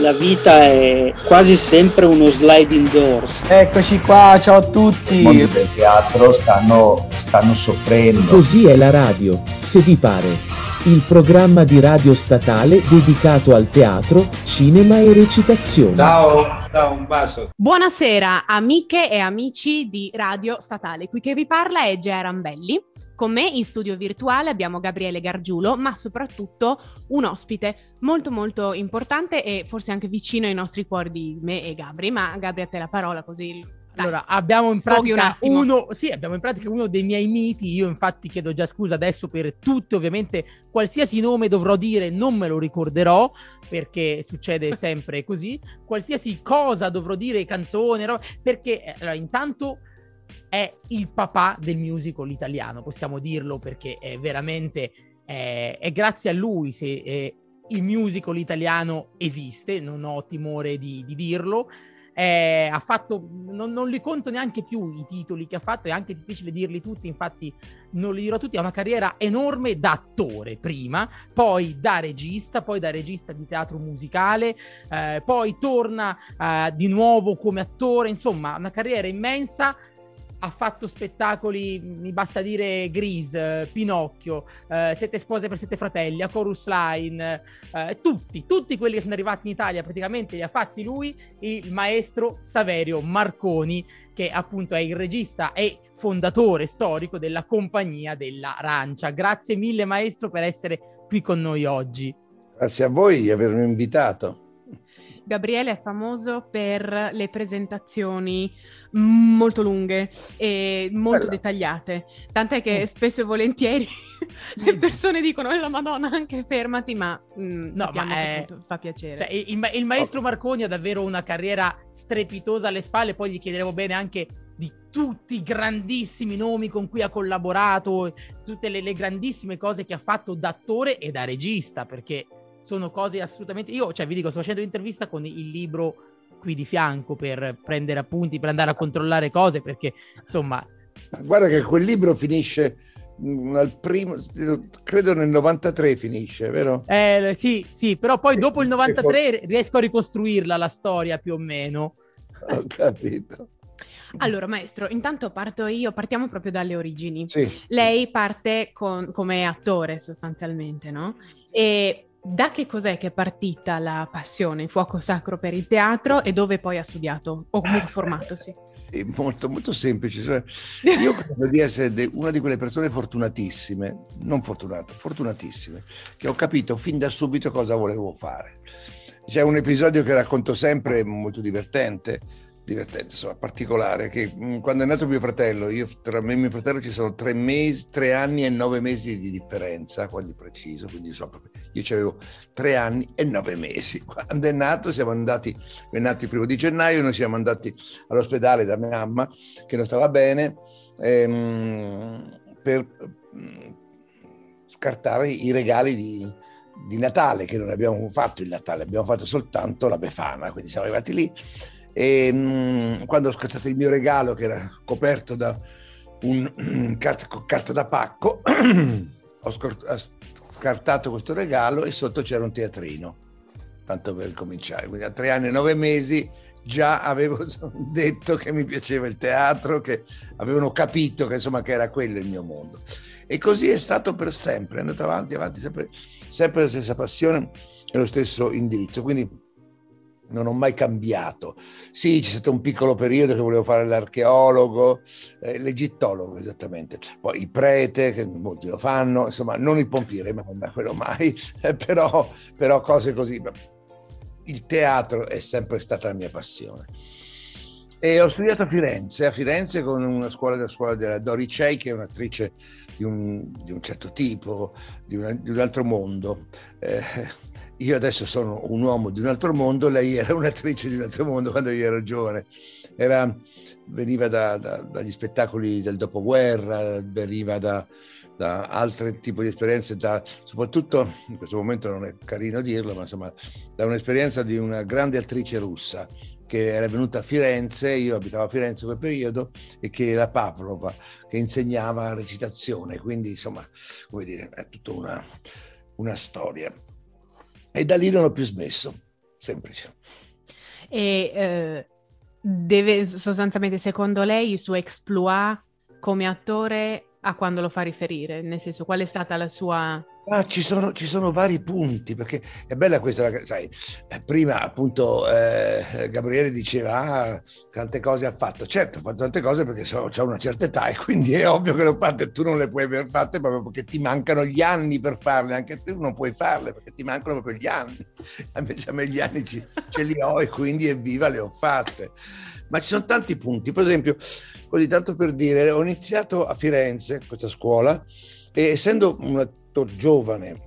la vita è quasi sempre uno sliding doors. Eccoci qua, ciao a tutti. I del teatro stanno, stanno soffrendo. Così è la radio, se vi pare. Il programma di radio statale dedicato al teatro, cinema e recitazione. Ciao, ciao, un bacio. Buonasera amiche e amici di Radio Statale, qui che vi parla è Gea Rambelli. Con me in studio virtuale abbiamo Gabriele Gargiulo, ma soprattutto un ospite molto molto importante e forse anche vicino ai nostri cuori di me e Gabri, ma Gabri a te la parola così dai, allora, abbiamo in, pratica un uno, sì, abbiamo in pratica uno dei miei miti. Io, infatti, chiedo già scusa adesso per tutti. Ovviamente, qualsiasi nome dovrò dire, non me lo ricorderò perché succede sempre così. Qualsiasi cosa dovrò dire, canzone, perché eh, allora, intanto è il papà del musical italiano, possiamo dirlo perché è veramente è, è grazie a lui se eh, il musical italiano esiste, non ho timore di, di dirlo. Eh, ha fatto, non, non, li conto neanche più i titoli che ha fatto, è anche difficile dirli tutti, infatti non li dirò tutti, ha una carriera enorme da attore prima, poi da regista, poi da regista di teatro musicale, eh, poi torna eh, di nuovo come attore, insomma una carriera immensa ha fatto spettacoli, mi basta dire Grease, Pinocchio, eh, Sette spose per sette fratelli, A Chorus Line, eh, tutti, tutti quelli che sono arrivati in Italia praticamente li ha fatti lui, il maestro Saverio Marconi, che appunto è il regista e fondatore storico della Compagnia dell'Arancia. Grazie mille maestro per essere qui con noi oggi. Grazie a voi di avermi invitato. Gabriele è famoso per le presentazioni molto lunghe e molto Bella. dettagliate, tant'è che mm. spesso e volentieri le persone dicono "Oh la Madonna, anche fermati", ma mm, no, ma è... fa piacere. Cioè, il, il, maestro Marconi ha davvero una carriera strepitosa alle spalle, poi gli chiederemo bene anche di tutti i grandissimi nomi con cui ha collaborato, tutte le, le grandissime cose che ha fatto da attore e da regista, perché sono cose assolutamente... Io, cioè, vi dico, sto facendo un'intervista con il libro qui di fianco per prendere appunti, per andare a controllare cose, perché, insomma... Guarda che quel libro finisce mm, al primo, credo nel 93 finisce, vero? Eh, sì, sì, però poi dopo il 93 riesco a ricostruirla la storia più o meno. Ho capito. Allora, maestro, intanto parto io, partiamo proprio dalle origini. Sì. Lei parte con, come attore sostanzialmente, no? E da che cos'è che è partita la passione, il fuoco sacro per il teatro e dove poi ha studiato o comunque formatosi? È molto, molto semplice. Cioè, io credo di essere una di quelle persone fortunatissime, non fortunate, fortunatissime, che ho capito fin da subito cosa volevo fare. C'è un episodio che racconto sempre, molto divertente, divertente, insomma, particolare, che mm, quando è nato mio fratello, io, tra me e mio fratello ci sono tre, mesi, tre anni e nove mesi di differenza, quindi preciso, quindi insomma, io avevo tre anni e nove mesi. Quando è nato siamo andati, è nato il primo di gennaio, noi siamo andati all'ospedale da mia mamma, che non stava bene, ehm, per mm, scartare i regali di, di Natale, che non abbiamo fatto il Natale, abbiamo fatto soltanto la Befana, quindi siamo arrivati lì e mh, mm, quando ho scattato il mio regalo, che era coperto da un carta, carta da pacco, ho scartato questo regalo e sotto c'era un teatrino, tanto per cominciare. Quindi a tre anni e nove mesi già avevo detto che mi piaceva il teatro, che avevano capito che, insomma, che era quello il mio mondo. E così è stato per sempre, è andato avanti, avanti, sempre, sempre la stessa passione e lo stesso indirizzo. Quindi non ho mai cambiato. Sì, c'è stato un piccolo periodo che volevo fare l'archeologo, eh, l'egittologo esattamente, poi il prete, che molti lo fanno, insomma, non il pompiere, ma quello mai, eh, però, però cose così. Il teatro è sempre stata la mia passione. E ho studiato a Firenze, a Firenze con una scuola della scuola della Dori Cei, che è un'attrice di un, di un certo tipo, di, una, di, un altro mondo. Eh, io adesso sono un uomo di un altro mondo, lei era un'attrice di un altro mondo quando io ero giovane. Era, veniva da, da, dagli spettacoli del dopoguerra, veniva da, da altri tipi di esperienze, soprattutto in questo momento non è carino dirlo, ma insomma, da un'esperienza di una grande attrice russa che era venuta a Firenze, io abitavo a Firenze in quel periodo, e che era Pavlova, che insegnava recitazione, quindi insomma, come dire, è tutta una, una storia. E da lì non ho più smesso. semplice. E eh, deve sostanzialmente, secondo lei, il suo exploit come attore a quando lo fa riferire? Nel senso, qual è stata la sua... Ah, ci, sono, ci sono vari punti, perché è bella questa, sai, eh, prima appunto eh, Gabriele diceva ah, tante cose ha fatto, certo ha fatto tante cose perché ho una certa età e quindi è ovvio che fatte, tu non le puoi aver fatte proprio perché ti mancano gli anni per farle, anche tu non puoi farle perché ti mancano proprio gli anni, invece a me gli anni ci, ce li ho e quindi evviva le ho fatte. Ma ci sono tanti punti, per esempio, così tanto per dire, ho iniziato a Firenze, questa scuola, e essendo un attore giovane,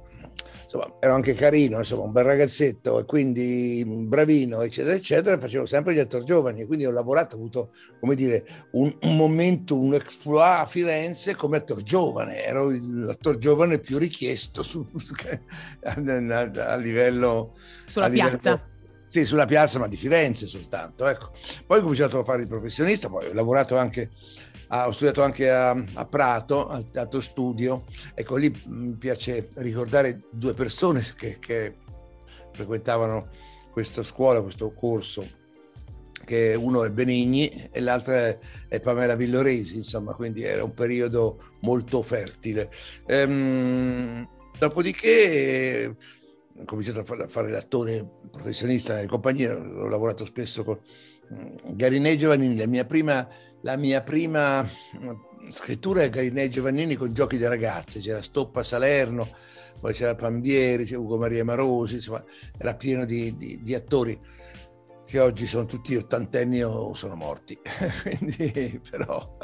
insomma, ero anche carino, insomma, un bel ragazzetto e quindi bravino, eccetera, eccetera, facevo sempre gli attori giovani, quindi ho lavorato, ho avuto, come dire, un, un momento, un exploit a Firenze come attore giovane, ero l'attore giovane più richiesto su, a, a, a, livello... Sulla a livello, piazza. Sì, sulla piazza, ma di Firenze soltanto. Ecco. Poi ho cominciato a fare il professionista, poi ho lavorato anche, a, ho studiato anche a, a, Prato, al Teatro Studio. Ecco, lì mi piace ricordare due persone che, che frequentavano questa scuola, questo corso, che uno è Benigni e l'altra è, Pamela Villoresi, insomma, quindi era un periodo molto fertile. Ehm, dopodiché ho cominciato a fare l'attore professionista nelle compagnie, ho lavorato spesso con mm, Garinei Giovannini, la mia prima, la mia prima mm, scrittura è Garinei Giovannini con Giochi di ragazze, c'era Stoppa Salerno, poi c'era Pambieri, c'era Ugo Maria Marosi, insomma era pieno di, di, di attori che oggi sono tutti ottantenni o sono morti. Quindi, però,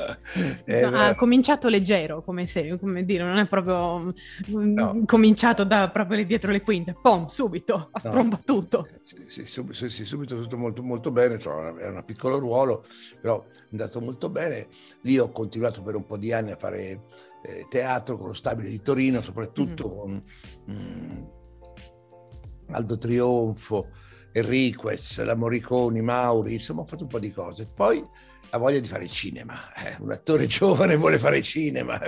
eh, ha cominciato leggero, come, se, come dire, non è proprio mm, no. cominciato da proprio dietro le quinte, pom, subito, ha sprombattuto. No. Sì, sì, sì, sì, subito tutto molto, molto bene, cioè, era un piccolo ruolo, però è andato molto bene. Lì ho continuato per un po' di anni a fare eh, teatro con lo stabile di Torino, soprattutto mm. con mm, Aldo Trionfo, Enriquez, la Morriconi, Mauri, insomma ho fatto un po' di cose. Poi la voglia di fare cinema, eh, un attore giovane vuole fare cinema,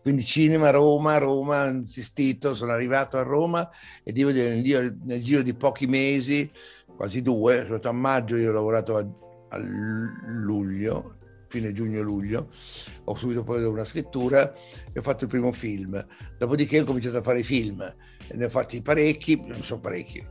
quindi cinema, Roma, Roma, ho insistito, sono arrivato a Roma e devo dire nel, nel giro di pochi mesi, quasi due, sono a maggio, io ho lavorato a, a luglio, fine giugno-luglio, ho subito poi una scrittura e ho fatto il primo film, dopodiché ho cominciato a fare film, ne ho fatti parecchi, non so parecchi,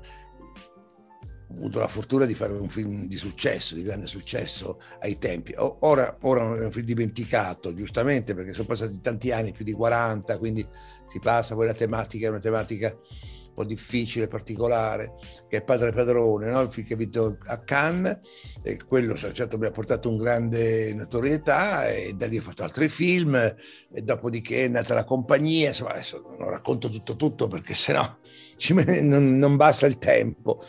avuto la fortuna di fare un film di successo, di grande successo ai tempi. Ora, ora è un film dimenticato, giustamente, perché sono passati tanti anni, più di 40, quindi si passa, poi la tematica è una tematica un po' difficile, particolare, che è Padre Padrone, no? il film che ha vinto a Cannes, e quello certo mi ha portato un grande notorietà e da lì ho fatto altri film e dopodiché è nata la compagnia, insomma adesso non racconto tutto tutto perché sennò non, non basta il tempo.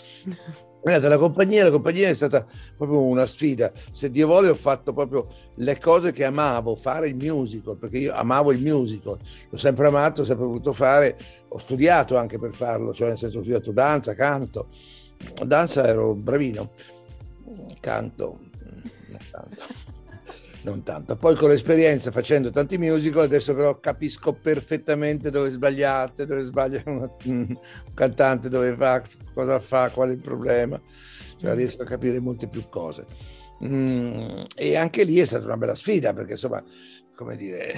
Guardate, la compagnia, la compagnia è stata proprio una sfida. Se Dio vuole, ho fatto proprio le cose che amavo, fare il musical, perché io amavo il musical, l'ho sempre amato, ho sempre voluto fare, ho studiato anche per farlo, cioè nel senso ho studiato danza, canto. Danza ero bravino, canto, non tanto non tanto. Poi con l'esperienza facendo tanti musical adesso però capisco perfettamente dove sbagliate, dove sbaglia un cantante, dove va, cosa fa, qual è il problema, cioè mm. riesco a capire molte più cose. Mm, e anche lì è stata una bella sfida perché insomma, come dire,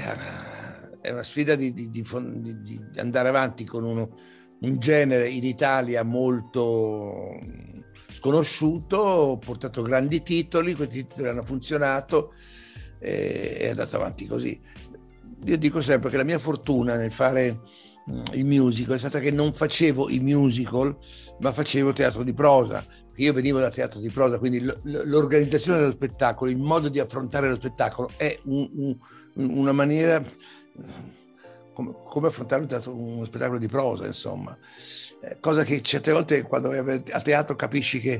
è una sfida di, di, di, di andare avanti con uno, un genere in Italia molto sconosciuto, ho portato grandi titoli, questi titoli hanno funzionato e è andato avanti così. Io dico sempre che la mia fortuna nel fare mm, il musical è stata che non facevo i musical, ma facevo teatro di prosa. Io venivo da teatro di prosa, quindi l'organizzazione dello spettacolo, il modo di affrontare lo spettacolo è un, un, una maniera come, come affrontare un teatro, uno spettacolo di prosa, insomma. Eh, cosa che certe volte quando vai a teatro capisci che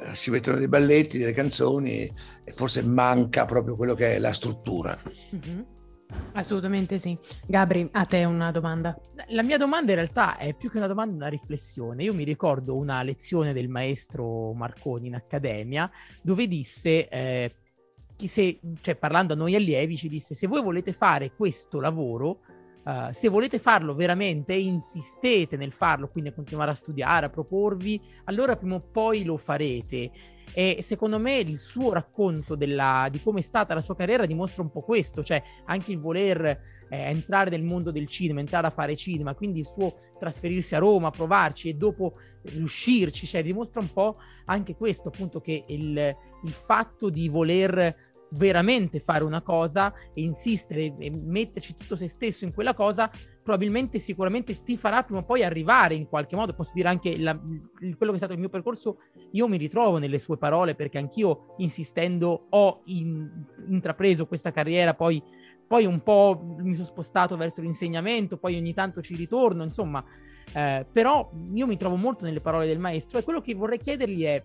eh, si mettono dei balletti, delle canzoni e forse manca proprio quello che è la struttura. Mm-hmm. Assolutamente sì. Gabri, a te una domanda. La mia domanda in realtà è più che una domanda, una riflessione. Io mi ricordo una lezione del maestro Marconi in accademia dove disse, eh, se, cioè parlando a noi allievi, ci disse se voi volete fare questo lavoro Uh, se volete farlo veramente, insistete nel farlo, quindi a continuare a studiare, a proporvi, allora prima o poi lo farete. E secondo me il suo racconto della, di come è stata la sua carriera dimostra un po' questo, cioè anche il voler eh, entrare nel mondo del cinema, entrare a fare cinema, quindi il suo trasferirsi a Roma, provarci e dopo riuscirci, cioè dimostra un po' anche questo, appunto che il, il fatto di voler veramente fare una cosa e insistere e metterci tutto se stesso in quella cosa, probabilmente sicuramente ti farà prima o poi arrivare in qualche modo. Posso dire anche la, quello che è stato il mio percorso, io mi ritrovo nelle sue parole perché anch'io insistendo ho in, intrapreso questa carriera, poi, poi un po' mi sono spostato verso l'insegnamento, poi ogni tanto ci ritorno, insomma. Eh, però io mi trovo molto nelle parole del maestro e quello che vorrei chiedergli è,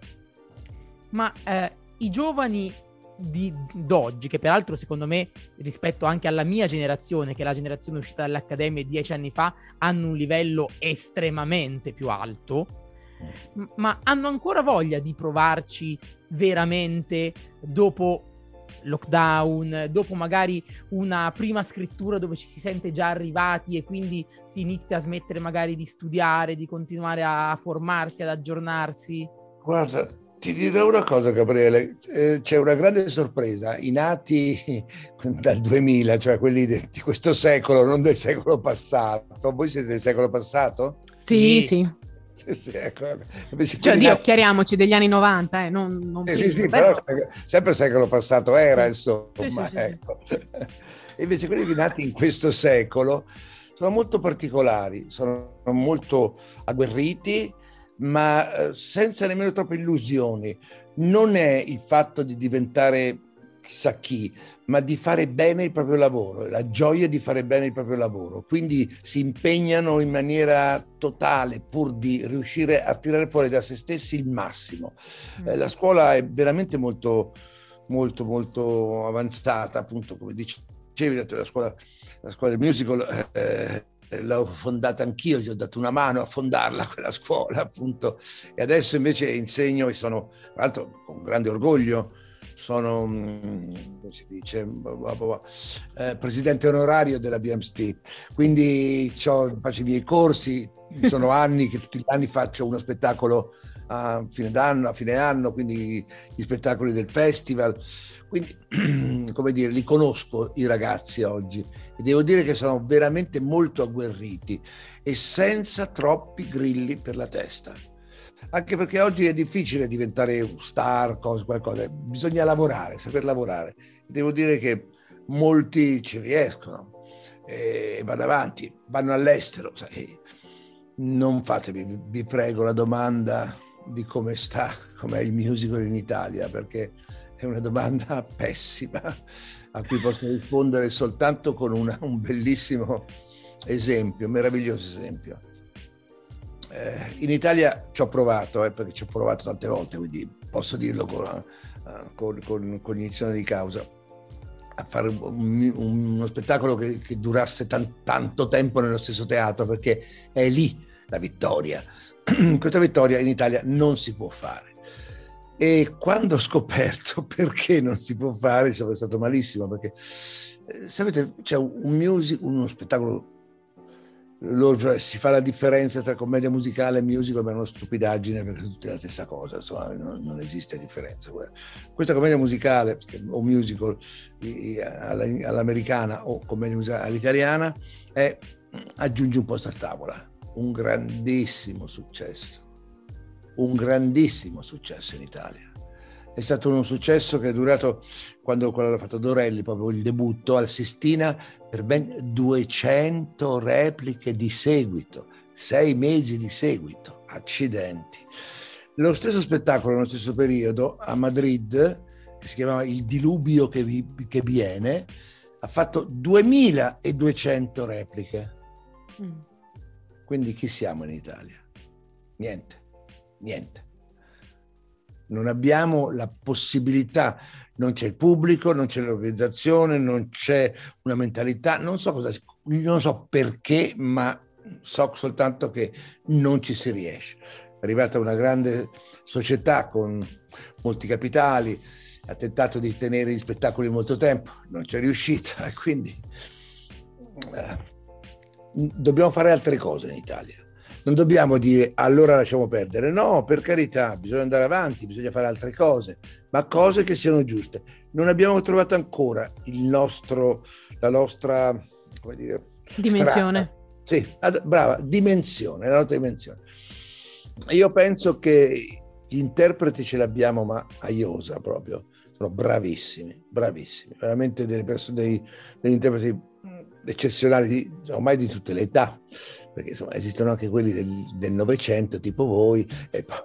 ma eh, i giovani di d'oggi, che peraltro secondo me rispetto anche alla mia generazione, che è la generazione uscita dall'Accademia dieci anni fa, hanno un livello estremamente più alto, ma hanno ancora voglia di provarci veramente dopo lockdown, dopo magari una prima scrittura dove ci si sente già arrivati e quindi si inizia a smettere magari di studiare, di continuare a formarsi, ad aggiornarsi? Guarda, ti dirò una cosa, Gabriele, eh, c'è una grande sorpresa. I nati dal 2000, cioè quelli di, di questo secolo, non del secolo passato. Voi siete del secolo passato? Sì, sì. sì. sì ecco. Cioè, Dio, nati... chiariamoci, degli anni 90, eh, non, non eh, sì, sì, però sempre il secolo passato era, insomma. Sì, ecco. Invece quelli nati in questo secolo sono molto particolari, sono molto agguerriti, ma eh, senza nemmeno troppe illusioni. Non è il fatto di diventare chissà chi, ma di fare bene il proprio lavoro, la gioia di fare bene il proprio lavoro. Quindi si impegnano in maniera totale pur di riuscire a tirare fuori da se stessi il massimo. Eh, la scuola è veramente molto, molto, molto avanzata, appunto, come dicevi, la scuola, la scuola del musical. Eh, l'ho fondata anch'io, gli ho dato una mano a fondarla quella scuola, appunto, e adesso invece insegno e sono, tra l'altro, con grande orgoglio, sono, mm, come si dice, eh, presidente onorario della BMST, quindi faccio i miei corsi, sono anni che tutti gli anni faccio uno spettacolo a fine d'anno, a fine anno, quindi gli spettacoli del festival, quindi come dire, li conosco i ragazzi oggi e devo dire che sono veramente molto agguerriti e senza troppi grilli per la testa. Anche perché oggi è difficile diventare un star, cosa, qualcosa, bisogna lavorare, saper lavorare. Devo dire che molti ci riescono e vanno avanti, vanno all'estero. Sai. Non fatevi, vi prego, la domanda di come sta, com'è il musical in Italia, perché è una domanda pessima a cui posso rispondere soltanto con una, un bellissimo esempio, meraviglioso esempio. Eh, in Italia ci ho provato, eh, perché ci ho provato tante volte, quindi posso dirlo con, uh, con, con cognizione di causa, a fare un, un, uno spettacolo che, che durasse tan, tanto tempo nello stesso teatro, perché è lì la vittoria. Questa vittoria in Italia non si può fare. E quando ho scoperto perché non si può fare, sono stato malissimo, perché eh, sapete, c'è un music, uno spettacolo, lo, si fa la differenza tra commedia musicale e musical, ma è una stupidaggine perché è tutta la stessa cosa, insomma, non, non esiste differenza. Questa commedia musicale o musical all'americana o commedia musicale all'italiana è aggiungi un posto a tavola, un grandissimo successo un grandissimo successo in Italia. È stato un successo che è durato quando quello l'ha fatto Dorelli, proprio il debutto al Sistina, per ben 200 repliche di seguito, sei mesi di seguito, accidenti. Lo stesso spettacolo, nello stesso periodo, a Madrid, che si chiamava Il diluvio che, vi, che viene, ha fatto 2200 repliche. Mm. Quindi chi siamo in Italia? Niente niente. Non abbiamo la possibilità, non c'è il pubblico, non c'è l'organizzazione, non c'è una mentalità, non so cosa, non so perché, ma so soltanto che non ci si riesce. È arrivata una grande società con molti capitali, ha tentato di tenere gli spettacoli molto tempo, non c'è riuscita quindi eh, dobbiamo fare altre cose in Italia. Non dobbiamo dire allora lasciamo perdere, no, per carità, bisogna andare avanti, bisogna fare altre cose, ma cose che siano giuste. Non abbiamo trovato ancora il nostro, la nostra, come dire, Dimensione. strada. Sì, ad- brava, dimensione, la nostra dimensione. Io penso che gli interpreti ce l'abbiamo, ma a iosa proprio. Sono bravissimi, bravissimi, veramente delle persone, dei, degli interpreti eccezionali di, ormai di tutte le età, perché insomma, esistono anche quelli del, Novecento, tipo voi, e poi,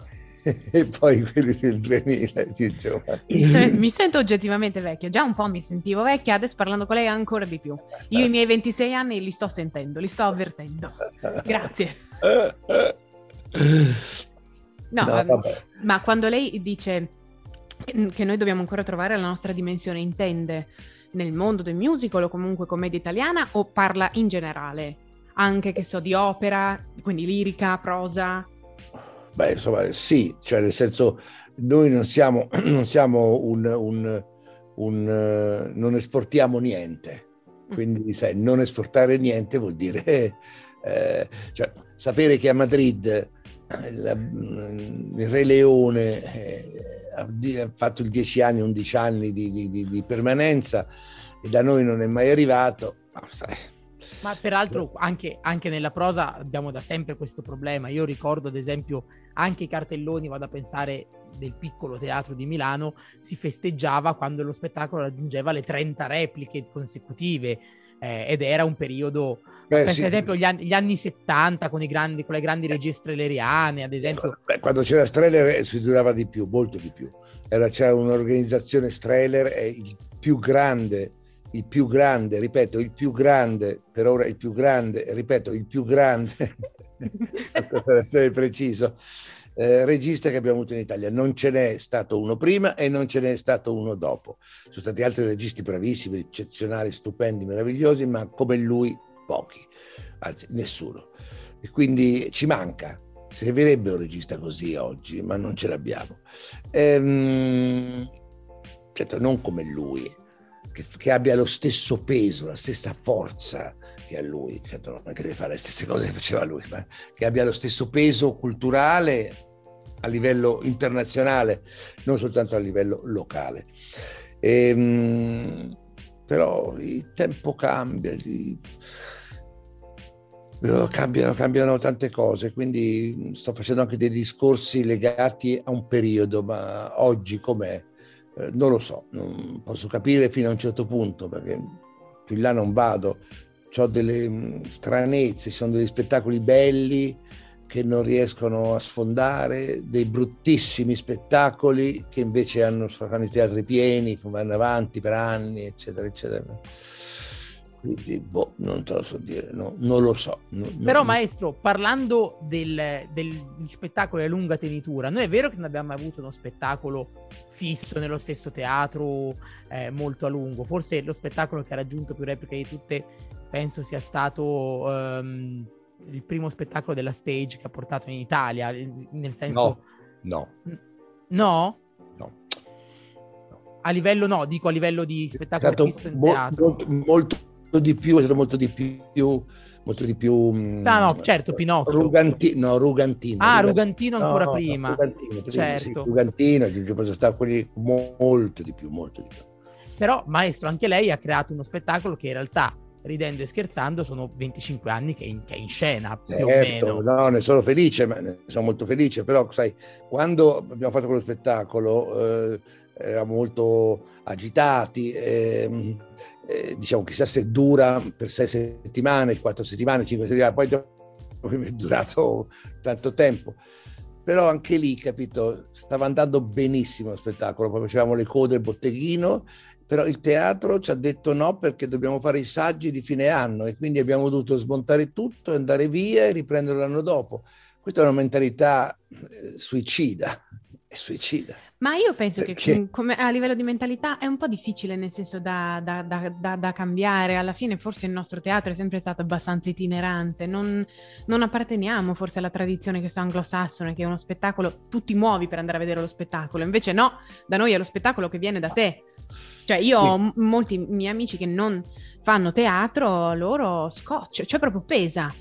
e poi quelli del 2000, più giovani. Mi, se- mi sento oggettivamente vecchia, già un po' mi sentivo vecchia, adesso parlando con lei ancora di più. Io i miei 26 anni li sto sentendo, li sto avvertendo. Grazie. No, No, vabbè. ma quando lei dice che che noi dobbiamo ancora trovare la nostra dimensione, intende nel mondo del musical o comunque commedia italiana o parla in generale? Anche, che so, di opera, quindi lirica, prosa? Beh, insomma, sì, cioè nel senso, noi non siamo, non siamo un, un- un, eh, non esportiamo niente. Quindi, sai, non esportare niente vuol dire, eh, cioè, sapere che a Madrid eh, la- mm, il Re Leone eh, ha, fatto il 10 anni, 11 anni di, di- di- di permanenza e da noi non è mai arrivato, ma sai, Ma peraltro anche, anche nella prosa abbiamo da sempre questo problema. Io ricordo ad esempio anche i cartelloni, vado a pensare del piccolo teatro di Milano, si festeggiava quando lo spettacolo raggiungeva le 30 repliche consecutive. eh, ed era un periodo, Beh, penso Eh, sì. ad esempio gli anni, gli anni 70 con, i grandi, con le grandi regie streleriane, ad esempio. Beh, quando c'era Streller eh, si durava di più, molto di più. Era, c'era un'organizzazione Streller, è il più grande, il più grande, ripeto, il più grande, per ora il più grande, ripeto, il più grande, per essere preciso, eh, regista che abbiamo avuto in Italia. Non ce n'è stato uno prima e non ce n'è stato uno dopo. Sono stati altri registi bravissimi, eccezionali, stupendi, meravigliosi, ma come lui pochi, anzi nessuno. E quindi ci manca. Servirebbe un regista così oggi, ma non ce l'abbiamo. Ehm, certo, non come lui, che, che abbia lo stesso peso, la stessa forza che ha lui. Certo, non è che deve fare le stesse cose che faceva lui, ma che abbia lo stesso peso culturale a livello internazionale, non soltanto a livello locale. Ehm, però il tempo cambia, eh, Cambiano, cambiano tante cose, quindi sto facendo anche dei discorsi legati a un periodo, ma oggi com'è? Eh, non lo so, non posso capire fino a un certo punto, perché più in là non vado, ho delle mh, stranezze, ci sono degli spettacoli belli che non riescono a sfondare, dei bruttissimi spettacoli che invece hanno, fanno i teatri pieni, vanno avanti per anni, eccetera, eccetera. Quindi, boh, non te lo so dire, no, non lo so. No- Però, no- maestro, parlando del- degli spettacoli a lunga tenitura, noi è vero che non abbiamo mai avuto uno spettacolo fisso nello stesso teatro eh, molto a lungo. Forse lo spettacolo che ha raggiunto più repliche di tutte penso sia stato ehm, il primo spettacolo della stage che ha portato in Italia, nel senso... No, No? no. A livello no, dico a livello di spettacolo stato fisso in mo- teatro. molto, molto di più, è stato molto di più, molto di più. mh, Ah, no, certo, Pinocchio. Ruganti- no, Rugantino. Ah, Ruga- Rugantino no, ancora no, prima. Rugantino, prima, sì, Certo. Rugantino, Giorgio Posa sta quelli mo- molto di più, molto di più. Però, maestro, anche lei ha creato uno spettacolo che in realtà, ridendo e scherzando, sono 25 anni che è in, che è in scena, più o Certo, meno. no, ne sono felice, ma ne sono molto felice, però sai, quando abbiamo fatto quello spettacolo eh, eravamo molto agitati, ehm, eh, diciamo chissà se dura per sei settimane, quattro settimane, cinque settimane, poi è durato tanto tempo. Però anche lì, capito, stava andando benissimo lo spettacolo, poi facevamo le code, il botteghino, però il teatro ci ha detto no perché dobbiamo fare i saggi di fine anno e quindi abbiamo dovuto smontare tutto, andare via e riprendere l'anno dopo. Questa è una mentalità eh, suicida, è suicida. Ma io penso che Perché? mm, come- a livello di mentalità è un po' difficile, nel senso da, da- da- da- cambiare. Alla fine forse il nostro teatro è sempre stato abbastanza itinerante, non, non apparteniamo forse alla tradizione che so anglosassone, che è uno spettacolo, tu ti muovi per andare a vedere lo spettacolo, invece no, da noi è lo spettacolo che viene da te. Cioè io ho m- molti miei amici che non fanno teatro, loro scotch, cioè proprio pesa.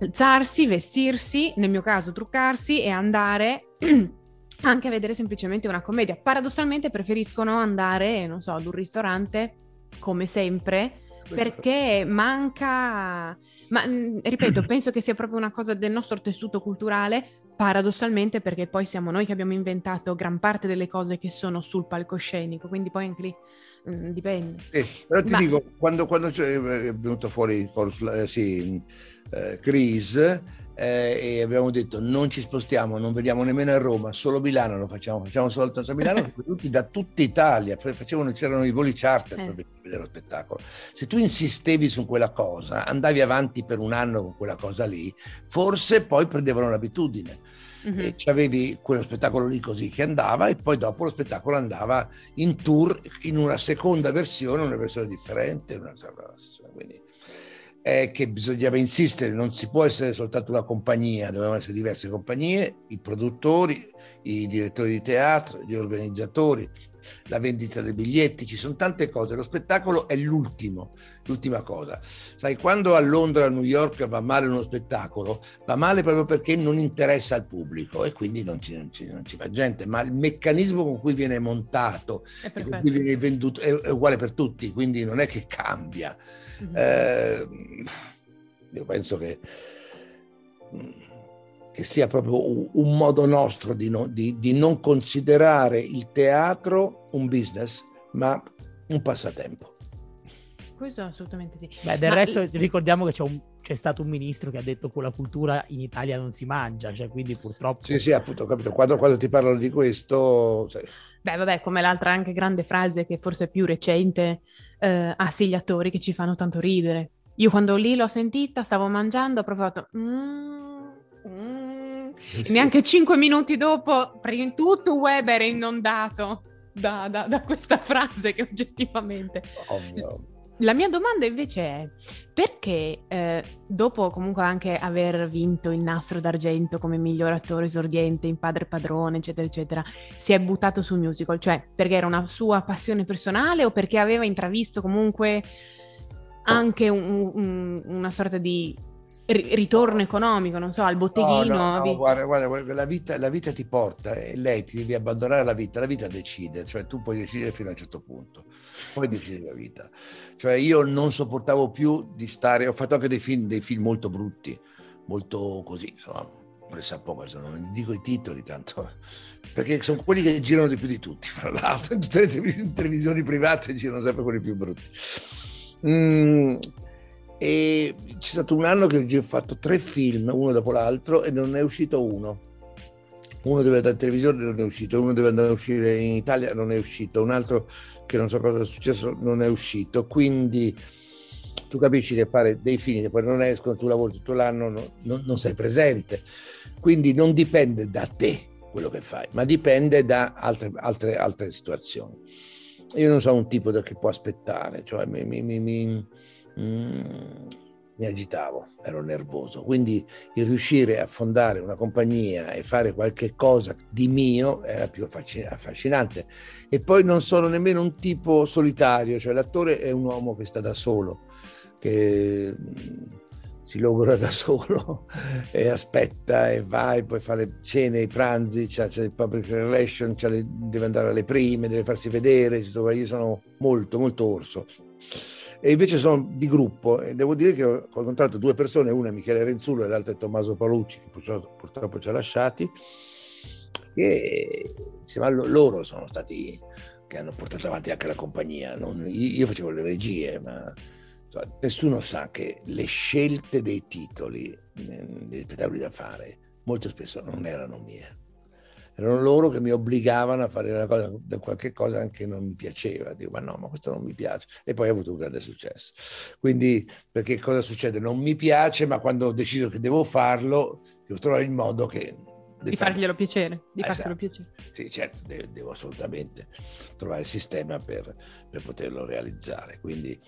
Alzarsi, vestirsi, nel mio caso truccarsi e andare anche a vedere semplicemente una commedia. Paradossalmente preferiscono andare, non so, ad un ristorante come sempre perché manca, ma mh, ripeto, penso che sia proprio una cosa del nostro tessuto culturale, paradossalmente perché poi siamo noi che abbiamo inventato gran parte delle cose che sono sul palcoscenico, quindi poi anche lì mh, dipende. Eh, però ti Ma- dico, quando, quando c'è- è venuto fuori eh, sì, eh, Chris eh, e abbiamo detto non ci spostiamo, non vediamo nemmeno a Roma, solo Milano lo facciamo, facciamo soltanto a Milano, venuti da tutta Italia, facevano, c'erano i voli charter Eh. per vedere lo spettacolo. Se tu insistevi su quella cosa, andavi avanti per un anno con quella cosa lì, forse poi prendevano l'abitudine Mhm. e avevi quello spettacolo lì così che andava e poi dopo lo spettacolo andava in tour in una seconda versione, una versione differente, un'altra versione. È che bisognava insistere, non si può essere soltanto una compagnia, dovevano essere diverse compagnie, i produttori, i direttori di teatro, gli organizzatori, la vendita dei biglietti, ci sono tante cose, lo spettacolo è l'ultimo, l'ultima cosa. Sai, quando a Londra, a New York va male uno spettacolo, va male proprio perché non interessa al pubblico e quindi non ci, non ci- non ci va gente, ma il meccanismo con cui viene montato e con cui viene venduto è, è uguale per tutti, quindi non è che cambia. Mhm. Eh, io penso che, che sia proprio un, modo nostro di, no- di- di non considerare il teatro un business, ma un passatempo. Questo assolutamente sì. Beh, del Ma- resto ricordiamo che c'è, un- c'è stato un ministro che ha detto che con la cultura in Italia non si mangia, cioè quindi purtroppo... Sì, sì, appunto, ho capito. Quando, quando ti parlano di questo, sai, Beh, vabbè, come l'altra anche grande frase che forse è più recente, eh, ah sì, gli attori che ci fanno tanto ridere. Io quando lì l'ho sentita, stavo mangiando, ho provato... "Mm, mm", e neanche cinque minuti dopo, tutto web era inondato da, da- da questa frase che oggettivamente... ovvio. La mia domanda invece è perché eh, dopo comunque anche aver vinto il nastro d'argento come miglior attore esordiente in Padre Padrone, eccetera, eccetera, si è buttato sul musical? Cioè, perché era una sua passione personale o perché aveva intravisto comunque anche un- un- una sorta di ritorno economico, non so, al botteghino? No, no, no, guarda, guarda, guarda, la, vita, la vita ti porta e lei ti devi abbandonare la vita, la vita decide, cioè tu puoi decidere fino a un certo punto, poi decidi la vita. Cioè io non sopportavo più di stare, ho fatto anche dei film, dei film molto brutti, molto così, insomma, presa poco, non dico i titoli tanto, perché sono quelli che girano di più di tutti, fra l'altro, in tutte le televis- televisioni private girano sempre quelli più brutti. Mm, e c'è stato un anno che ho fatto tre film, uno dopo l'altro, e non è uscito uno. Uno deve andare in televisione, non è uscito, uno deve andare a uscire in Italia, non è uscito, un altro che non so cosa è successo, non è uscito. Quindi tu capisci che fare dei film che poi non escono, tu lavori tutto l'anno, no- non, non sei presente. Quindi non dipende da te quello che fai, ma dipende da altre, altre, altre situazioni. Io non sono un tipo che può aspettare, cioè mi, mi- mi- mi- agitavo, ero nervoso. Quindi il riuscire a fondare una compagnia e fare qualche cosa di mio era più affascin- affascinante. E poi non sono nemmeno un tipo solitario, cioè l'attore è un uomo che sta da solo, che mm, si logora da solo e aspetta e va e poi fa le cene, i pranzi, c'ha il public relation, le- deve andare alle prime, deve farsi vedere, io sono molto, molto orso. E invece sono di gruppo e devo dire che ho, incontrato due persone, una è Michele Renzullo e l'altra è Tommaso Palucci, che purtroppo, purtroppo ci ha lasciati, che insieme a lo- loro sono stati che hanno portato avanti anche la compagnia. Non- io, facevo le regie, ma insomma, nessuno sa che le scelte dei titoli eh, degli spettacoli da fare molto spesso non erano mie. Erano loro che mi obbligavano a fare cosa, qualche cosa anche non mi piaceva. Dico, ma no, ma questo non mi piace. E poi ho avuto un grande successo. Quindi, perché cosa succede? Non mi piace, ma quando ho deciso che devo farlo, devo trovare il modo che... Di farglielo piacere, di Esatto. farselo piacere. Sì, certo, de- devo assolutamente trovare il sistema per, per poterlo realizzare. Quindi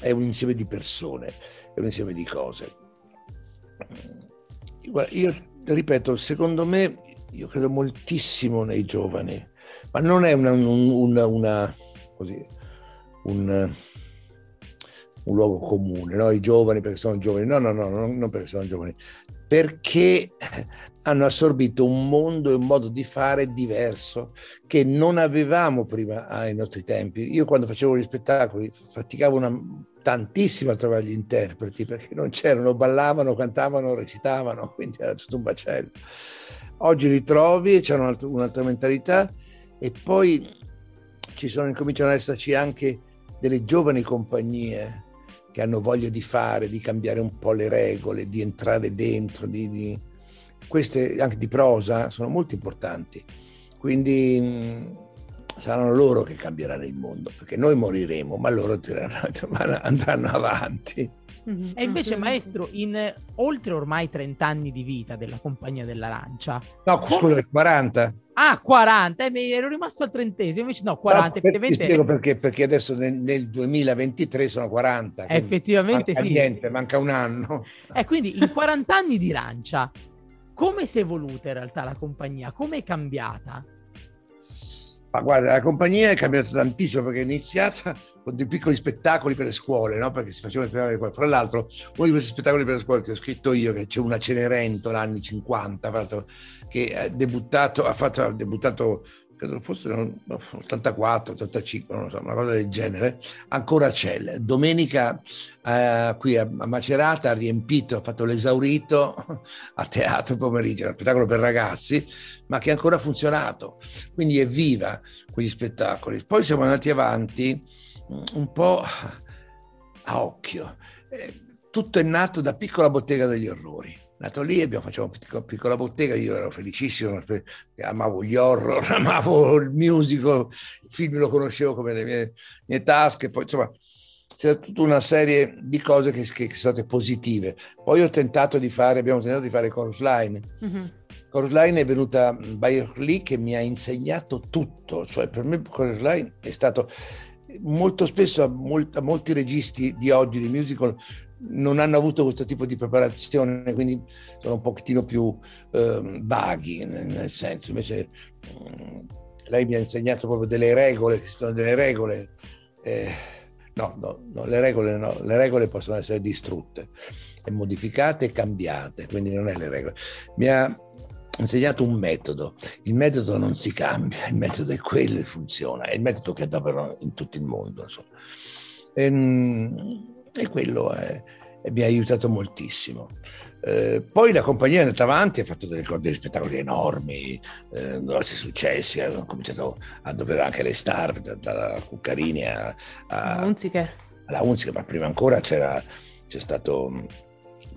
è un insieme di persone, è un insieme di cose. Guarda, io ripeto, secondo me, io credo moltissimo nei giovani, ma non è una, un- una- una- così un, un luogo comune, no? i giovani perché sono giovani, no, no, no, non perché sono giovani, perché hanno assorbito un mondo e un modo di fare diverso che non avevamo prima ai nostri tempi. Io quando facevo gli spettacoli faticavo una, tantissimo a trovare gli interpreti perché non c'erano, ballavano, cantavano, recitavano, quindi era tutto un bacello. Oggi li trovi, c'è un'altra, un'altra mentalità e poi ci sono, incominciano ad esserci anche delle giovani compagnie che hanno voglia di fare, di cambiare un po' le regole, di entrare dentro, di, di... queste anche di prosa sono molto importanti. Quindi saranno loro che cambieranno il mondo, perché noi moriremo, ma loro tireranno, andranno avanti. Mm-hmm. E invece, maestro, in oltre ormai 30 anni di vita della Compagnia dell'Arancia. No, come... scusa, 40. Ah, 40, eh, ero rimasto al trentesimo, invece no, 40. No, effettivamente... Ti spiego perché, perché adesso nel, nel 2023 sono 40. Effettivamente manca sì. Niente, manca un anno. E eh, quindi in 40 anni di Rancia, come si è evoluta in realtà la compagnia? Come è cambiata? Ma guarda, la compagnia è cambiata tantissimo perché è iniziata con dei piccoli spettacoli per le scuole, no? perché si facevano spettacoli per le scuole. Fra l'altro, uno di questi spettacoli per le scuole che ho scritto io, che c'è una Cenerentola anni 50, che ha debuttato, ha fatto, ha debuttato credo fosse l'84, 85, non so, una cosa del genere, ancora c'è. Domenica eh, qui a, Macerata ha riempito, ha fatto l'esaurito a teatro pomeriggio, uno spettacolo per ragazzi, ma che ancora ha funzionato, quindi è viva quegli spettacoli. Poi siamo andati avanti mm, un po' a occhio. Eh, tutto è nato da piccola bottega degli orrori nato lì, abbiamo fatto una piccola, piccola, bottega, io ero felicissimo, amavo gli horror, amavo il musical, il film lo conoscevo come le mie, mie tasche, poi insomma c'era tutta una serie di cose che, che, che, sono state positive. Poi ho tentato di fare, abbiamo tentato di fare Chorus Line. Mm-hmm. Chorus Line è venuta Bayer lì che mi ha insegnato tutto, cioè per me Chorus Line è stato molto spesso a, molt, a molti registi di oggi di musical non hanno avuto questo tipo di preparazione, quindi sono un pochettino più eh, vaghi, nel, senso, invece mh, mm, lei mi ha insegnato proprio delle regole, che sono delle regole, eh, no, no, no, le regole no, le regole possono essere distrutte, e modificate e cambiate, quindi non è le regole. Mi ha insegnato un metodo, il metodo non si cambia, il metodo è quello e funziona, è il metodo che adopero in tutto il mondo. Insomma. E, ehm, e quello è, mi ha aiutato moltissimo. Eh, poi la compagnia è andata avanti, ha fatto delle, degli spettacoli enormi, eh, grossi successi, hanno cominciato a dover anche le star, da, da Cuccarini a, a Unziker. alla Unziker, ma prima ancora c'era, c'è stato mm,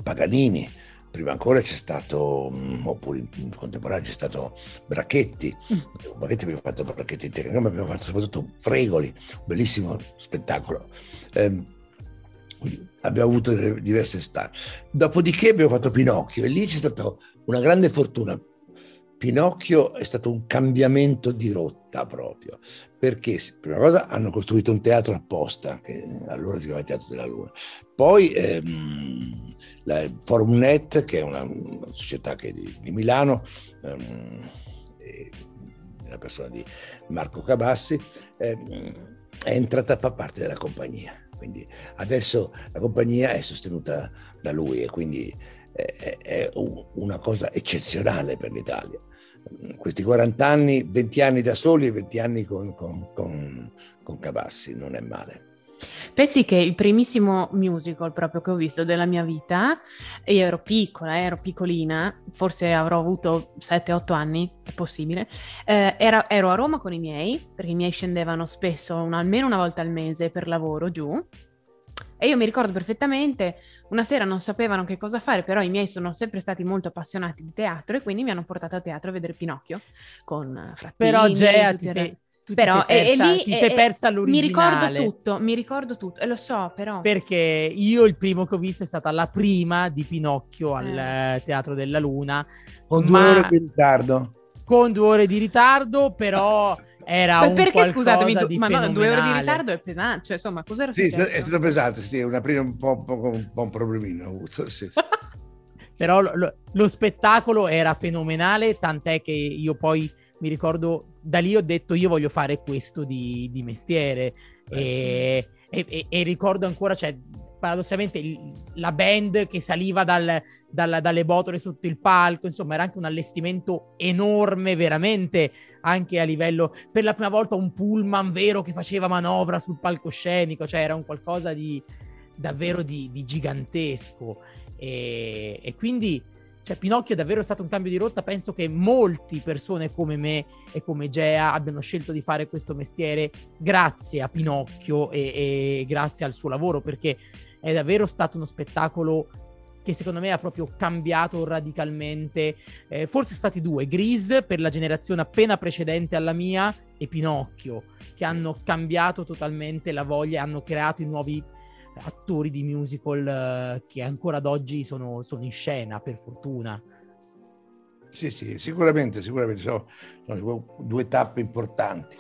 Paganini, prima ancora c'è stato, mm, oppure in contemporanea c'è stato Bracchetti, mm. Bracchetti abbiamo fatto Bracchetti in tecnica, ma abbiamo fatto soprattutto Fregoli, un bellissimo spettacolo. Eh, quindi abbiamo avuto diverse star. Dopodiché abbiamo fatto Pinocchio e lì c'è stata una grande fortuna. Pinocchio è stato un cambiamento di rotta proprio, perché prima cosa hanno costruito un teatro apposta, che allora si chiamava Teatro della Luna. Poi ehm, la Forumnet, che è una, una società di, di, Milano, ehm, una persona di Marco Cabassi, ehm, è entrata a far parte della compagnia quindi adesso la compagnia è sostenuta da lui e quindi è, è una cosa eccezionale per l'Italia. Questi 40 anni, 20 anni da soli e 20 anni con, con, con, con Cavassi, non è male. Pensi che il primissimo musical proprio che ho visto della mia vita, io ero piccola, ero piccolina, forse avrò avuto 7-8 anni, è possibile, eh, era, ero a Roma con i miei, perché i miei scendevano spesso, un, almeno una volta al mese per lavoro giù, e io mi ricordo perfettamente, una sera non sapevano che cosa fare, però i miei sono sempre stati molto appassionati di teatro e quindi mi hanno portato a teatro a vedere Pinocchio con Frattini. Però Gea ti sei, tu però ti sei persa, e, lì, ti sei persa l'originale. Mi ricordo tutto, mi ricordo tutto e lo so però. Perché io il primo che ho visto è stata la prima di Pinocchio al eh. Teatro della Luna. Con due ore di ritardo. Con due ore di ritardo, però era un perché scusatemi, du- ma no, due ore di ritardo è pesante, cioè insomma, cos'era sì, successo? è stato pesante, sì, una prima un po', un po', un, po un problemino ho avuto, sì, sì. Però lo, lo, spettacolo era fenomenale, tant'è che io poi mi ricordo, da lì ho detto io voglio fare questo di, di mestiere. E, e, e, e ricordo ancora, cioè, paradossalmente il- la band che saliva dal- dal- dalle botole sotto il palco, insomma era anche un allestimento enorme veramente, anche a livello, per la prima volta un pullman vero che faceva manovra sul palcoscenico, cioè era un qualcosa di davvero di, di gigantesco e, e quindi cioè, Pinocchio è davvero stato un cambio di rotta. Penso che molte persone come me e come Gea abbiano scelto di fare questo mestiere grazie a Pinocchio e, e grazie al suo lavoro, perché è davvero stato uno spettacolo che secondo me ha proprio cambiato radicalmente. Eh, forse stati due, Grease per la generazione appena precedente alla mia e Pinocchio, che hanno cambiato totalmente la voglia, hanno creato i nuovi attori di musical eh, che ancora ad oggi sono, sono in scena, per fortuna. Sì, sì, sicuramente, sicuramente sono, sono due tappe importanti.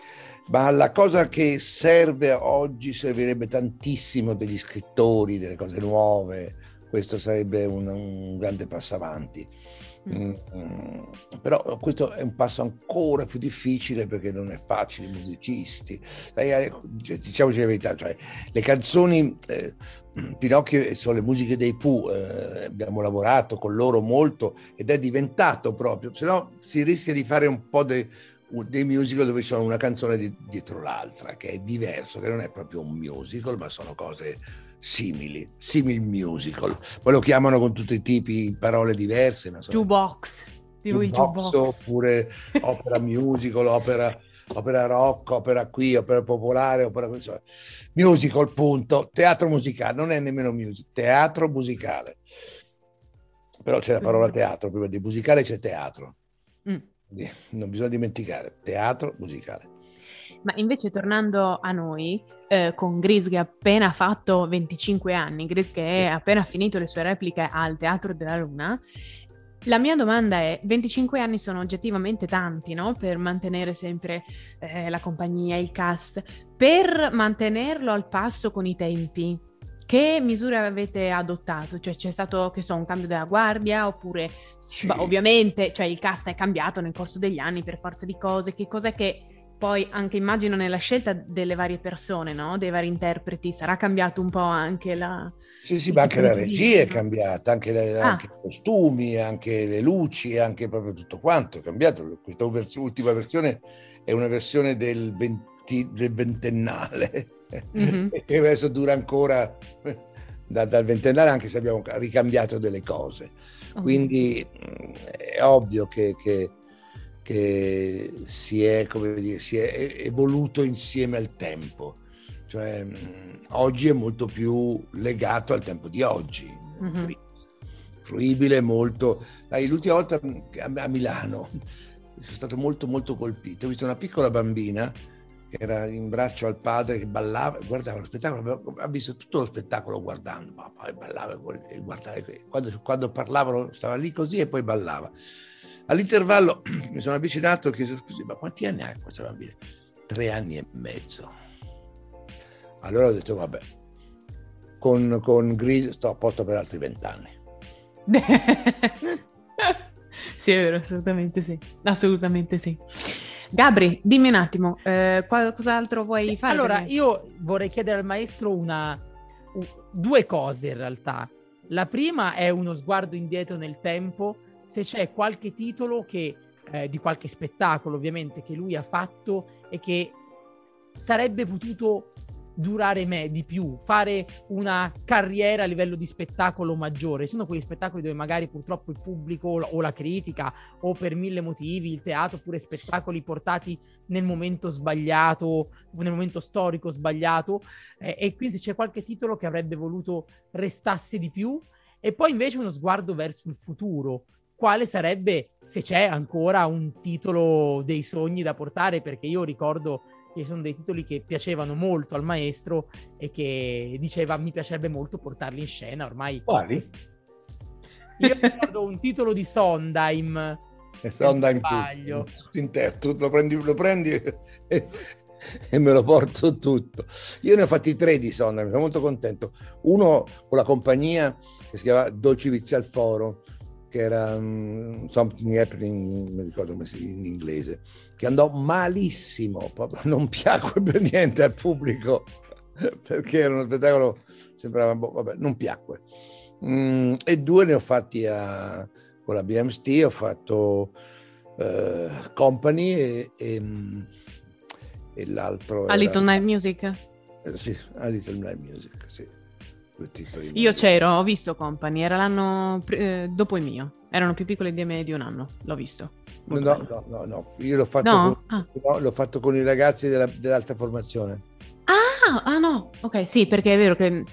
Ma la cosa che serve oggi servirebbe tantissimo degli scrittori, delle cose nuove. Questo sarebbe un, un grande passo avanti. Mm, mm, però questo è un passo ancora più difficile perché non è facile, i musicisti. Eh, Diciamoci la verità, cioè, le canzoni, eh, Pinocchio sono le musiche dei Pooh, eh, abbiamo lavorato con loro molto ed è diventato proprio, se no si rischia di fare un po' dei, dei musical dove sono una canzone di- dietro l'altra, che è diverso, che non è proprio un musical, ma sono cose simili, simil musical. Poi lo chiamano con tutti i tipi, parole diverse, ma sono Jukebox. Tipo il jukebox, oppure opera musical, opera, opera rock, opera qui, opera popolare, opera insomma, musical, punto. Teatro musicale, non è nemmeno musical, teatro musicale. Però c'è la parola teatro, prima di musicale c'è teatro. Mm. Non bisogna dimenticare, teatro musicale. Ma invece tornando a noi, eh, con Gris che ha appena fatto 25 anni, Gris che è appena finito le sue repliche al Teatro della Luna, la mia domanda è, 25 anni sono oggettivamente tanti, no? Per mantenere sempre eh, la compagnia, il cast, per mantenerlo al passo con i tempi. Che misure avete adottato? Cioè c'è stato, che so, un cambio della guardia oppure Sì. Beh, ovviamente, cioè il cast è cambiato nel corso degli anni per forza di cose. Che cos'è che poi anche immagino nella scelta delle varie persone, no? Dei vari interpreti, sarà cambiato un po' anche la... Sì, sì, ma anche la regia è cambiata, anche, le- Ah. anche i costumi, anche le luci, anche proprio tutto quanto è cambiato. Questa vers- ultima versione è una versione del, venti- del ventennale, Mhm. e adesso dura ancora da- dal ventennale, anche se abbiamo ricambiato delle cose. Quindi mh, è ovvio che, che- che si, è, come dire, si è evoluto insieme al tempo. Cioè, mh, oggi è molto più legato al tempo di oggi, Mhm. Fru- fruibile, molto... Dai, l'ultima volta a Milano sono stato molto molto colpito. Ho visto una piccola bambina che era in braccio al padre che ballava, guardava lo spettacolo, ha visto tutto lo spettacolo guardando, ma poi ballava e guardava, quando, quando parlavano stava lì così e poi ballava. All'intervallo mi sono avvicinato e ho chiesto scusi, ma quanti anni ha questa bambina? Tre anni e mezzo. Allora ho detto, vabbè, con, con Gris sto a posto per altri vent'anni. sì, è vero, assolutamente sì. Assolutamente sì. Gabri, dimmi un attimo, eh, cos'altro vuoi fare? Allora, io vorrei chiedere al maestro una, u- due cose in realtà. La prima è uno sguardo indietro nel tempo, se c'è qualche titolo che, eh, di qualche spettacolo ovviamente che lui ha fatto e che sarebbe potuto durare me di più, fare una carriera a livello di spettacolo maggiore. Sono quegli spettacoli dove magari purtroppo il pubblico o la critica o per mille motivi il teatro oppure spettacoli portati nel momento sbagliato, nel momento storico sbagliato eh, e quindi se c'è qualche titolo che avrebbe voluto restasse di più e poi invece uno sguardo verso il futuro. Quale sarebbe, se c'è ancora, un titolo dei sogni da portare? Perché io ricordo che sono dei titoli che piacevano molto al maestro e che diceva mi piacerebbe molto portarli in scena ormai. Quali? Io ricordo un titolo di Sondheim. E sonda in sbaglio. tutto, tutto intero, tu lo prendi, lo prendi e, e me lo porto tutto. Io ne ho fatti tre di sonda, mi sono molto contento. Uno con la compagnia che si chiama Dolci Vizi al Foro, che era um, Something Happening, non mi ricordo come si in inglese, che andò malissimo, proprio non piacque per niente al pubblico, perché era uno spettacolo, sembrava, boh, vabbè, non piacque. Mm, e due ne ho fatti a, con la BMST, ho fatto uh, Company e, e, e l'altro... A Little Night Music? Eh, sì, a Little Night Music, sì. Io c'ero, ho visto Company, era l'anno eh, dopo il mio. Erano più piccoli di me di un anno, l'ho visto. No, no, no, no, io l'ho fatto, no? Con, ah. no, l'ho fatto con i ragazzi della, dell'alta formazione. Ah, ah, no, ok, sì, perché è vero che,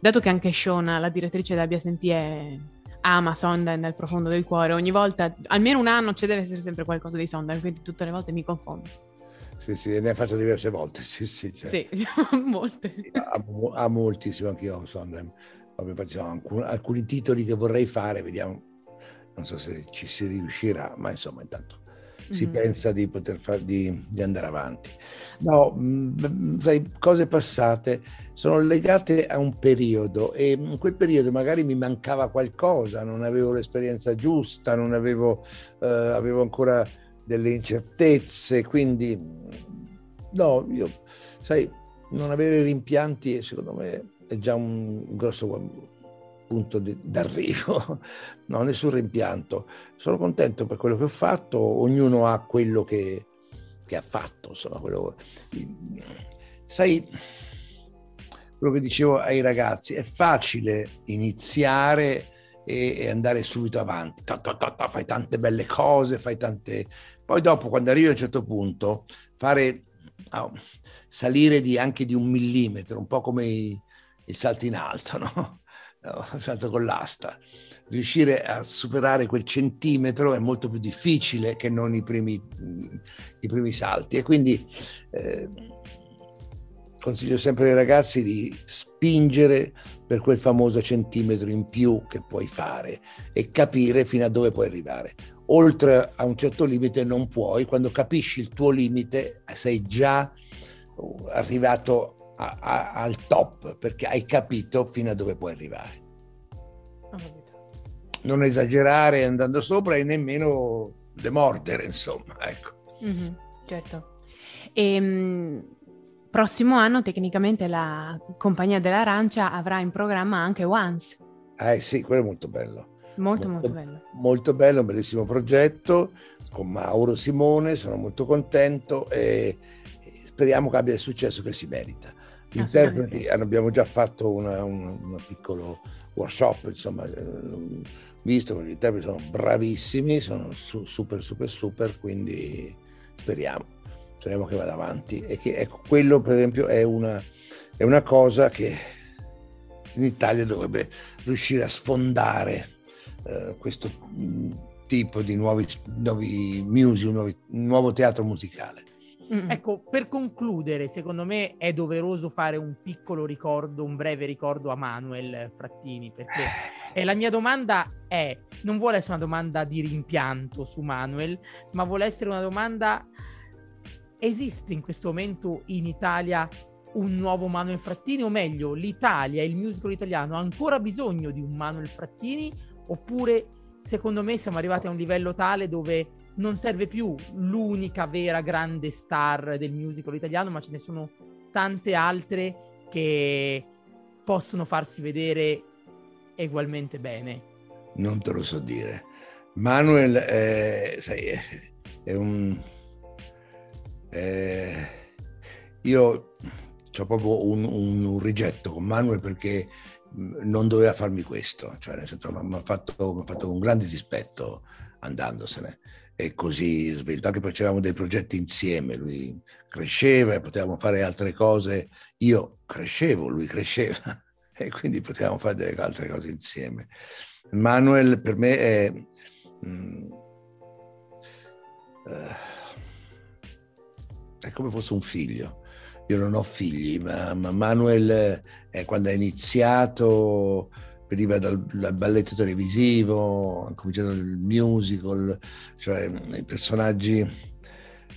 dato che anche Shona, la direttrice della BSNT, è, ama Sondheim nel profondo del cuore, ogni volta, almeno un anno, ci deve essere sempre qualcosa di Sondheim, quindi tutte le volte mi confondo. Sì, sì, ne ha fatto diverse volte, sì, sì. Cioè, sì, molte. Amo, amo moltissimo anche io Sondheim. Alcuni, alcuni titoli che vorrei fare, vediamo, non so se ci si riuscirà, ma insomma intanto si mm-hmm. pensa di poter far, di, di andare avanti. No, mh, mm, sai, cose passate sono legate a un periodo e in quel periodo magari mi mancava qualcosa, non avevo l'esperienza giusta, non avevo, eh, avevo ancora delle incertezze, quindi no, io, sai, non avere rimpianti secondo me è già un grosso punto d'arrivo, no, nessun rimpianto. Sono contento per quello che ho fatto, ognuno ha quello che, che ha fatto, insomma, quello... Sai, quello che dicevo ai ragazzi, è facile iniziare e, andare subito avanti, fai tante belle cose, fai tante... Poi dopo, quando arrivi a un certo punto, fare... Oh, salire di, anche di un millimetro, un po' come i, il salto in alto, no? no? salto con l'asta. Riuscire a superare quel centimetro è molto più difficile che non i primi, i primi salti. E quindi eh, consiglio sempre ai ragazzi di spingere per quel famoso centimetro in più che puoi fare e capire fino a dove puoi arrivare. Oltre a un certo limite non puoi, quando capisci il tuo limite sei già arrivato a, a, al top perché hai capito fino a dove puoi arrivare. Non esagerare andando sopra e nemmeno demordere, insomma. Ecco. Mm-hmm, certo. E, ehm, prossimo anno tecnicamente la Compagnia dell'Arancia avrà in programma anche Once. Eh sì, quello è molto bello. Molto, molto, molto bello. Molto bello, un bellissimo progetto con Mauro Simone, sono molto contento e speriamo che abbia il successo che si merita. Gli interpreti abbiamo già fatto un piccolo workshop, insomma, eh, visto che gli interpreti sono bravissimi, sono super, super, super, quindi speriamo, speriamo che vada avanti. E che ecco, quello per esempio è una, è una cosa che in Italia dovrebbe riuscire a sfondare eh, questo mm, tipo di nuovi, nuovi music, nuovi, nuovo teatro musicale. Mm. Ecco, per concludere, secondo me è doveroso fare un piccolo ricordo, un breve ricordo a Manuel Frattini, perché eh, la mia domanda è, non vuole essere una domanda di rimpianto su Manuel, ma vuole essere una domanda, esiste in questo momento in Italia un nuovo Manuel Frattini, o meglio, l'Italia, il musical italiano ha ancora bisogno di un Manuel Frattini, oppure secondo me siamo arrivati a un livello tale dove non serve più l'unica vera grande star del musical italiano, ma ce ne sono tante altre che possono farsi vedere ugualmente bene. Non te lo so dire. Manuel è, sai, è, un... È, io ho proprio un, un, un, rigetto con Manuel perché non doveva farmi questo, cioè nel senso mi ha fatto, fatto un grande dispetto andandosene e così svelto, anche perché avevamo dei progetti insieme, lui cresceva e potevamo fare altre cose, io crescevo, lui cresceva e quindi potevamo fare delle altre cose insieme. Manuel per me è... Mm, è come fosse un figlio. Io non ho figli, ma, ma Manuel, eh, quando ha iniziato, veniva dal, dal, balletto televisivo, ha cominciato il musical, cioè i personaggi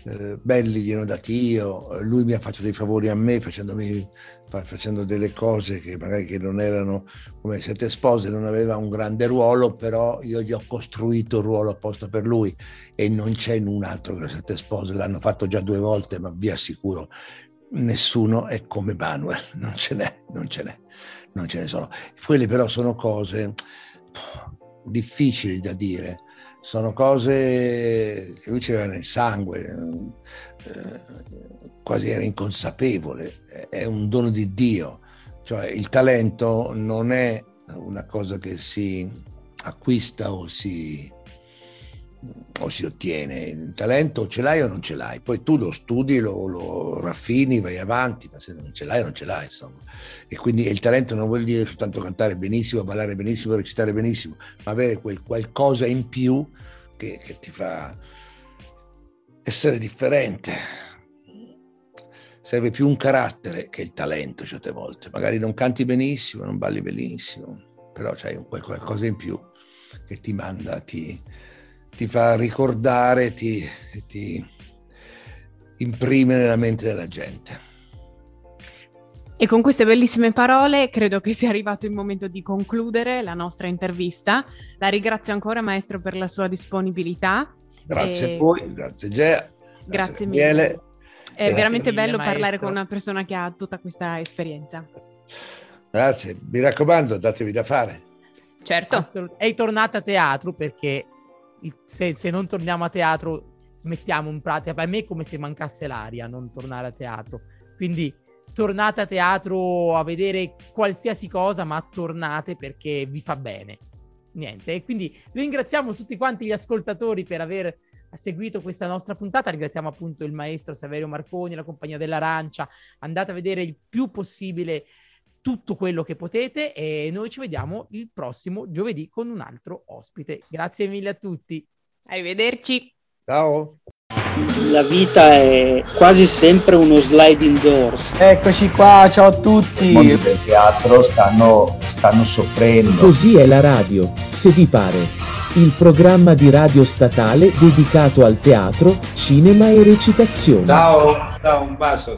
eh, belli gliene ho dati io, lui mi ha fatto dei favori a me facendomi, facendo delle cose che magari che non erano come Sette Spose, non aveva un grande ruolo, però io gli ho costruito il ruolo apposta per lui. E non c'è in un altro che Sette Spose, l'hanno fatto già due volte, ma vi assicuro, nessuno è come Manuel, non ce n'è, non ce n'è, non ce ne sono. Quelle però sono cose difficili da dire sono cose che lui c'era nel sangue, eh, quasi era inconsapevole, è un dono di Dio, cioè il talento non è una cosa che si acquista o si, o si ottiene. Il talento ce l'hai o non ce l'hai, poi tu lo studi, lo, lo raffini, vai avanti, ma se non ce l'hai non ce l'hai, insomma. E quindi il talento non vuol dire soltanto cantare benissimo, ballare benissimo, recitare benissimo, ma avere quel qualcosa in più che, che ti fa essere differente. Serve più un carattere che il talento certe volte. Magari non canti benissimo, non balli benissimo, però c'hai un qualcosa in più che ti manda, ti, ti fa ricordare, ti, ti imprime nella mente della gente. E con queste bellissime parole credo che sia arrivato il momento di concludere la nostra intervista. La ringrazio ancora maestro per la sua disponibilità. Grazie e... a voi, grazie Gea. Grazie, grazie mille. È veramente mille, bello maestro. parlare con una persona che ha tutta questa esperienza. Grazie, mi raccomando, datevi da fare. Certo. Assolut- è tornata a teatro perché se, se, non torniamo a teatro smettiamo in pratica. Per me è come se mancasse l'aria non tornare a teatro. Quindi tornate a teatro a vedere qualsiasi cosa, ma tornate perché vi fa bene. Niente, e quindi ringraziamo tutti quanti gli ascoltatori per aver seguito questa nostra puntata. Ringraziamo appunto il maestro Saverio Marconi, la compagnia dell'Arancia. Andate a vedere il più possibile tutto quello che potete e noi ci vediamo il prossimo giovedì con un altro ospite. Grazie mille a tutti. Arrivederci. Ciao. La vita è quasi sempre uno sliding doors. Eccoci qua, ciao a tutti. I mondi del teatro stanno, stanno soffrendo. Così è la radio, se vi pare. Il programma di radio statale dedicato al teatro, cinema e recitazione. Ciao, ciao, un bacio.